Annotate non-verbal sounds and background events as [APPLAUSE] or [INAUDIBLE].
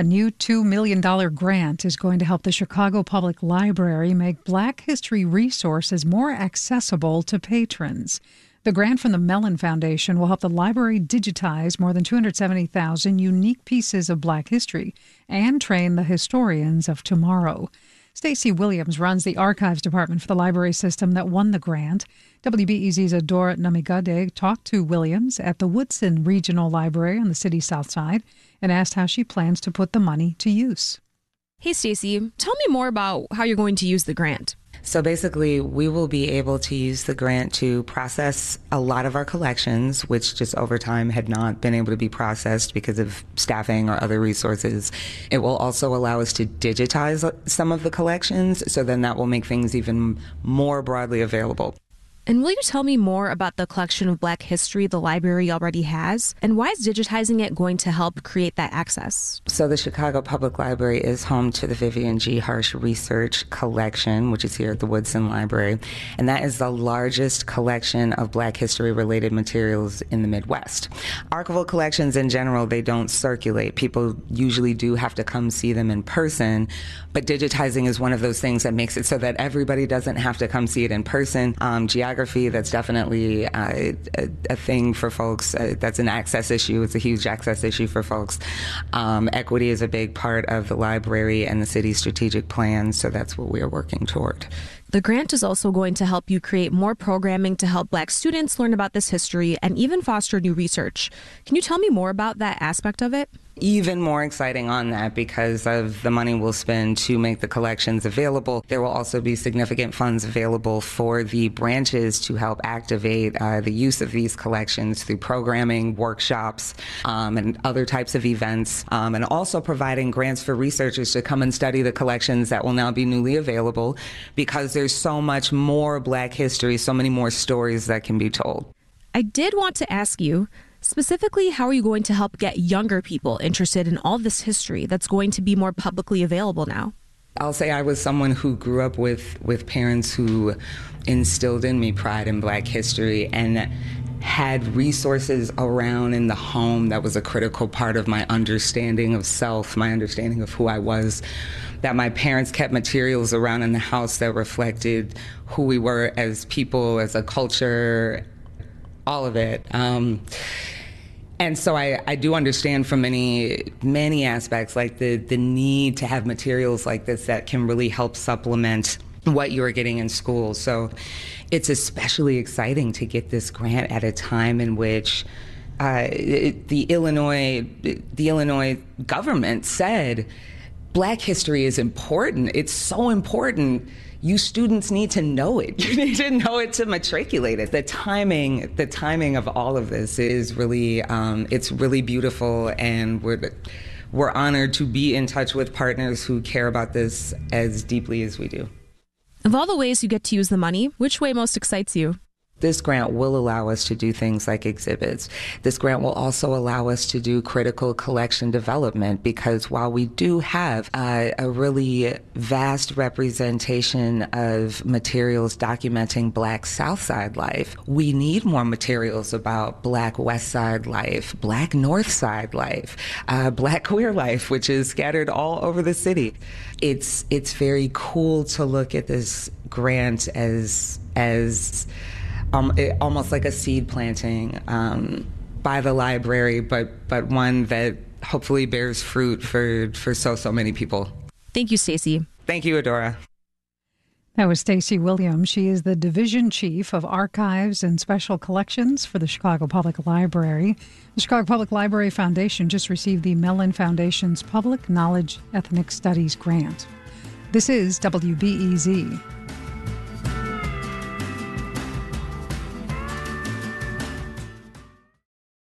A new $2 million grant is going to help the Chicago Public Library make Black history resources more accessible to patrons. The grant from the Mellon Foundation will help the library digitize more than 270,000 unique pieces of Black history and train the historians of tomorrow. Stacy Williams runs the archives department for the library system that won the grant. WBEZ's Adora Namigadde talked to Williams at the Woodson Regional Library on the city's south side and asked how she plans to put the money to use. Hey, Stacy, tell me more about how you're going to use the grant. So basically, we will be able to use the grant to process a lot of our collections, which just over time had not been able to be processed because of staffing or other resources. It will also allow us to digitize some of the collections, so then that will make things even more broadly available. And will you tell me more about the collection of Black history the library already has? And why is digitizing it going to help create that access? So, the Chicago Public Library is home to the Vivian G. Harsh Research Collection, which is here at the Woodson Library. And that is the largest collection of Black history related materials in the Midwest. Archival collections in general, they don't circulate. People usually do have to come see them in person, but digitizing is one of those things that makes it so that everybody doesn't have to come see it in person. Um, geography, that's definitely uh, a, a, thing for folks. Uh, that's an access issue. It's a huge access issue for folks. Um, equity is a big part of the library and the city's strategic plan, so that's what we are working toward. The grant is also going to help you create more programming to help Black students learn about this history and even foster new research. Can you tell me more about that aspect of it? Even more exciting on that because of the money we'll spend to make the collections available. There will also be significant funds available for the branches to help activate uh, the use of these collections through programming, workshops, um, and other types of events, um, and also providing grants for researchers to come and study the collections that will now be newly available because there's so much more Black history, so many more stories that can be told. I did want to ask you Specifically, how are you going to help get younger people interested in all this history that's going to be more publicly available now? I'll say I was someone who grew up with, with parents who instilled in me pride in black history and had resources around in the home that was a critical part of my understanding of self, my understanding of who I was. That my parents kept materials around in the house that reflected who we were as people, as a culture, all of it. Um, and so I, I do understand from many many aspects like the the need to have materials like this that can really help supplement what you're getting in school. So it's especially exciting to get this grant at a time in which uh, the Illinois the Illinois government said black history is important. It's so important you students need to know it. [LAUGHS] You need to know it to matriculate it. The timing, the timing of all of this is really, um, it's really beautiful, and we're we're honored to be in touch with partners who care about this as deeply as we do. Of all the ways you get to use the money, which way most excites you? This grant will allow us to do things like exhibits. This grant will also allow us to do critical collection development because while we do have uh, a really vast representation of materials documenting Black South Side life, we need more materials about Black West Side life, Black North Side life, uh, Black queer life, which is scattered all over the city. It's it's very cool to look at this grant as as um, it, almost like a seed planting um, by the library, but but one that hopefully bears fruit for for so so many people. Thank you, Stacy. Thank you, Adora. That was Stacy Williams. She is the division chief of archives and special collections for the Chicago Public Library. The Chicago Public Library Foundation just received the Mellon Foundation's Public Knowledge Ethnic Studies grant. This is WBEZ.